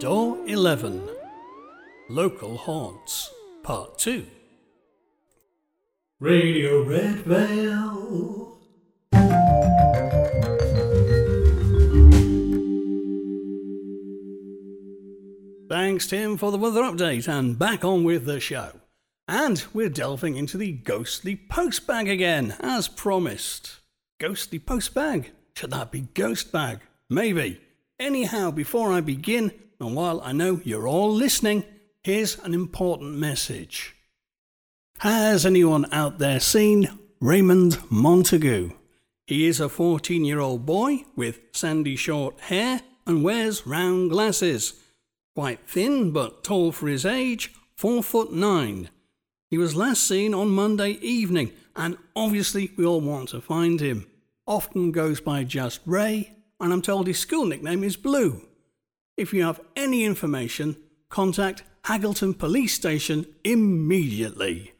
Door 11 Local Haunts Part 2 Radio Redvale. Thanks, Tim, for the weather update, and back on with the show. And we're delving into the ghostly post bag again, as promised. Ghostly post bag? Should that be ghost bag? Maybe. Anyhow, before I begin, and while I know you're all listening, here's an important message. Has anyone out there seen Raymond Montague? He is a 14 year old boy with sandy short hair and wears round glasses. Quite thin but tall for his age, 4 foot 9. He was last seen on Monday evening, and obviously we all want to find him. Often goes by just Ray, and I'm told his school nickname is Blue. If you have any information, contact Haggleton Police Station immediately.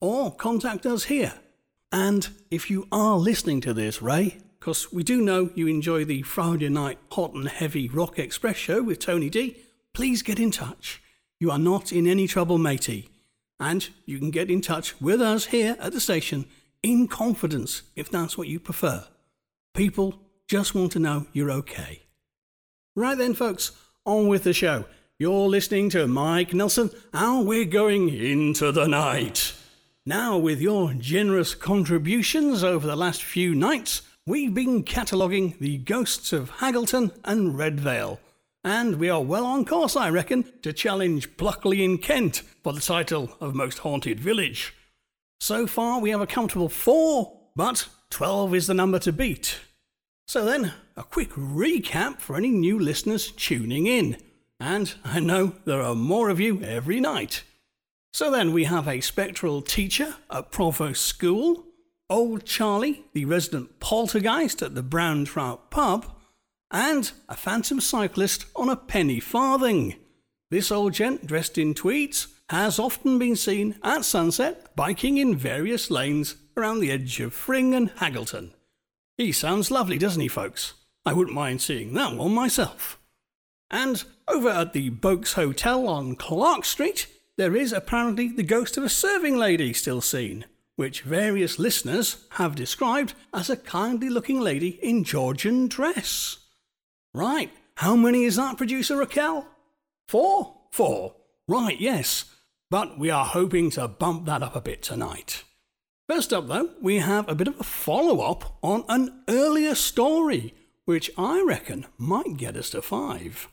Or contact us here. And if you are listening to this, Ray, because we do know you enjoy the Friday night hot and heavy rock express show with Tony D, please get in touch. You are not in any trouble, matey. And you can get in touch with us here at the station in confidence if that's what you prefer. People just want to know you're okay. Right then, folks, on with the show. You're listening to Mike Nelson, and we're going into the night. Now, with your generous contributions over the last few nights, we've been cataloguing the ghosts of Haggleton and Redvale. And we are well on course, I reckon, to challenge Pluckley in Kent for the title of Most Haunted Village. So far, we have a comfortable four, but 12 is the number to beat. So then, a quick recap for any new listeners tuning in. And I know there are more of you every night. So then, we have a spectral teacher at Provost School, Old Charlie, the resident poltergeist at the Brown Trout pub, and a phantom cyclist on a penny farthing. This old gent, dressed in tweeds, has often been seen at sunset biking in various lanes around the edge of Fring and Haggleton. He sounds lovely, doesn't he, folks? I wouldn't mind seeing that one myself. And over at the Boakes Hotel on Clark Street, there is apparently the ghost of a serving lady still seen, which various listeners have described as a kindly looking lady in Georgian dress. Right, how many is that, producer Raquel? Four? Four. Right, yes. But we are hoping to bump that up a bit tonight. First up, though, we have a bit of a follow up on an earlier story, which I reckon might get us to five.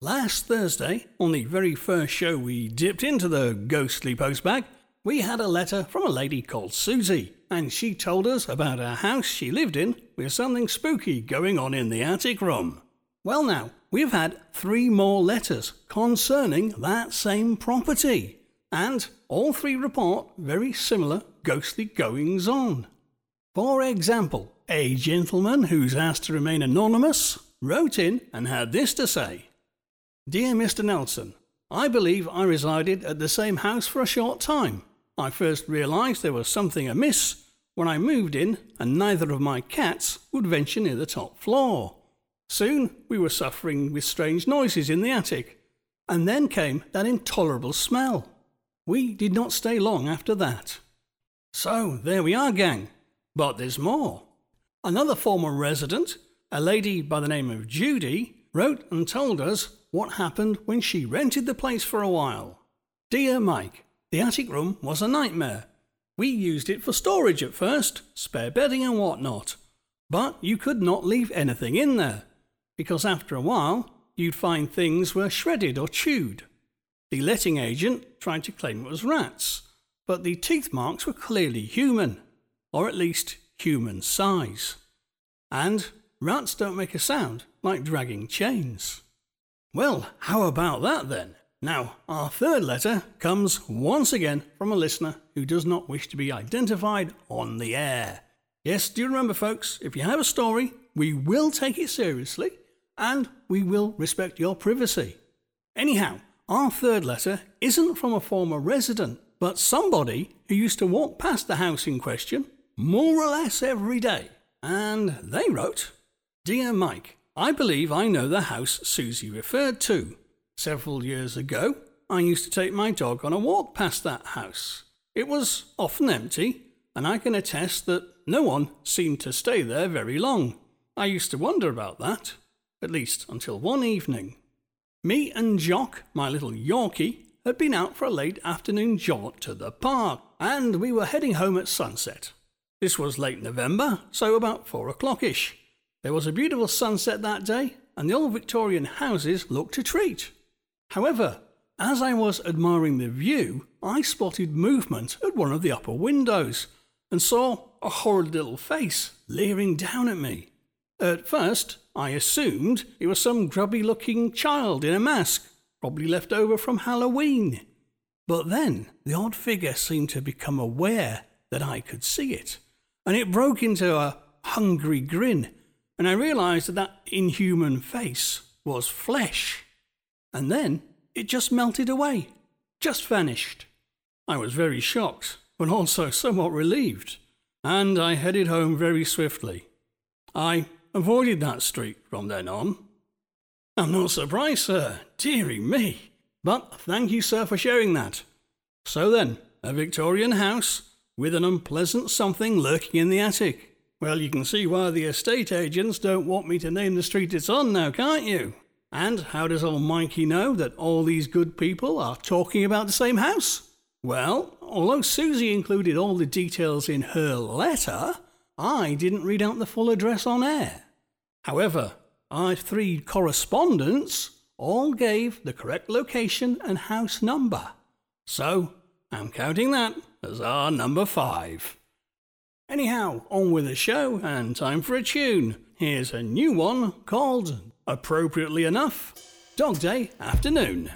Last Thursday, on the very first show we dipped into the ghostly postbag, we had a letter from a lady called Susie, and she told us about a house she lived in with something spooky going on in the attic room. Well, now, we've had three more letters concerning that same property, and all three report very similar ghostly goings on. For example, a gentleman who's asked to remain anonymous wrote in and had this to say Dear Mr. Nelson, I believe I resided at the same house for a short time. I first realised there was something amiss when I moved in and neither of my cats would venture near the top floor. Soon we were suffering with strange noises in the attic, and then came that intolerable smell. We did not stay long after that. So there we are, gang. But there's more. Another former resident, a lady by the name of Judy, wrote and told us what happened when she rented the place for a while. Dear Mike, the attic room was a nightmare. We used it for storage at first, spare bedding and whatnot. But you could not leave anything in there, because after a while you'd find things were shredded or chewed. The letting agent tried to claim it was rats, but the teeth marks were clearly human, or at least human size. And rats don't make a sound like dragging chains. Well, how about that then? Now, our third letter comes once again from a listener who does not wish to be identified on the air. Yes, do remember, folks, if you have a story, we will take it seriously and we will respect your privacy. Anyhow, our third letter isn't from a former resident but somebody who used to walk past the house in question more or less every day. And they wrote Dear Mike, I believe I know the house Susie referred to. Several years ago, I used to take my dog on a walk past that house. It was often empty, and I can attest that no one seemed to stay there very long. I used to wonder about that, at least until one evening. Me and Jock, my little Yorkie, had been out for a late afternoon jaunt to the park, and we were heading home at sunset. This was late November, so about four o'clockish. There was a beautiful sunset that day, and the old Victorian houses looked a treat. However, as I was admiring the view, I spotted movement at one of the upper windows and saw a horrid little face leering down at me. At first, I assumed it was some grubby looking child in a mask, probably left over from Halloween. But then the odd figure seemed to become aware that I could see it, and it broke into a hungry grin, and I realized that that inhuman face was flesh. And then it just melted away, just vanished. I was very shocked, but also somewhat relieved, and I headed home very swiftly. I avoided that street from then on. I'm not surprised, sir, dearie me. But thank you, sir, for sharing that. So then, a Victorian house with an unpleasant something lurking in the attic. Well, you can see why the estate agents don't want me to name the street it's on now, can't you? And how does old Mikey know that all these good people are talking about the same house? Well, although Susie included all the details in her letter, I didn't read out the full address on air. However, our three correspondents all gave the correct location and house number. So I'm counting that as our number five. Anyhow, on with the show and time for a tune. Here's a new one called appropriately enough, Dog Day Afternoon.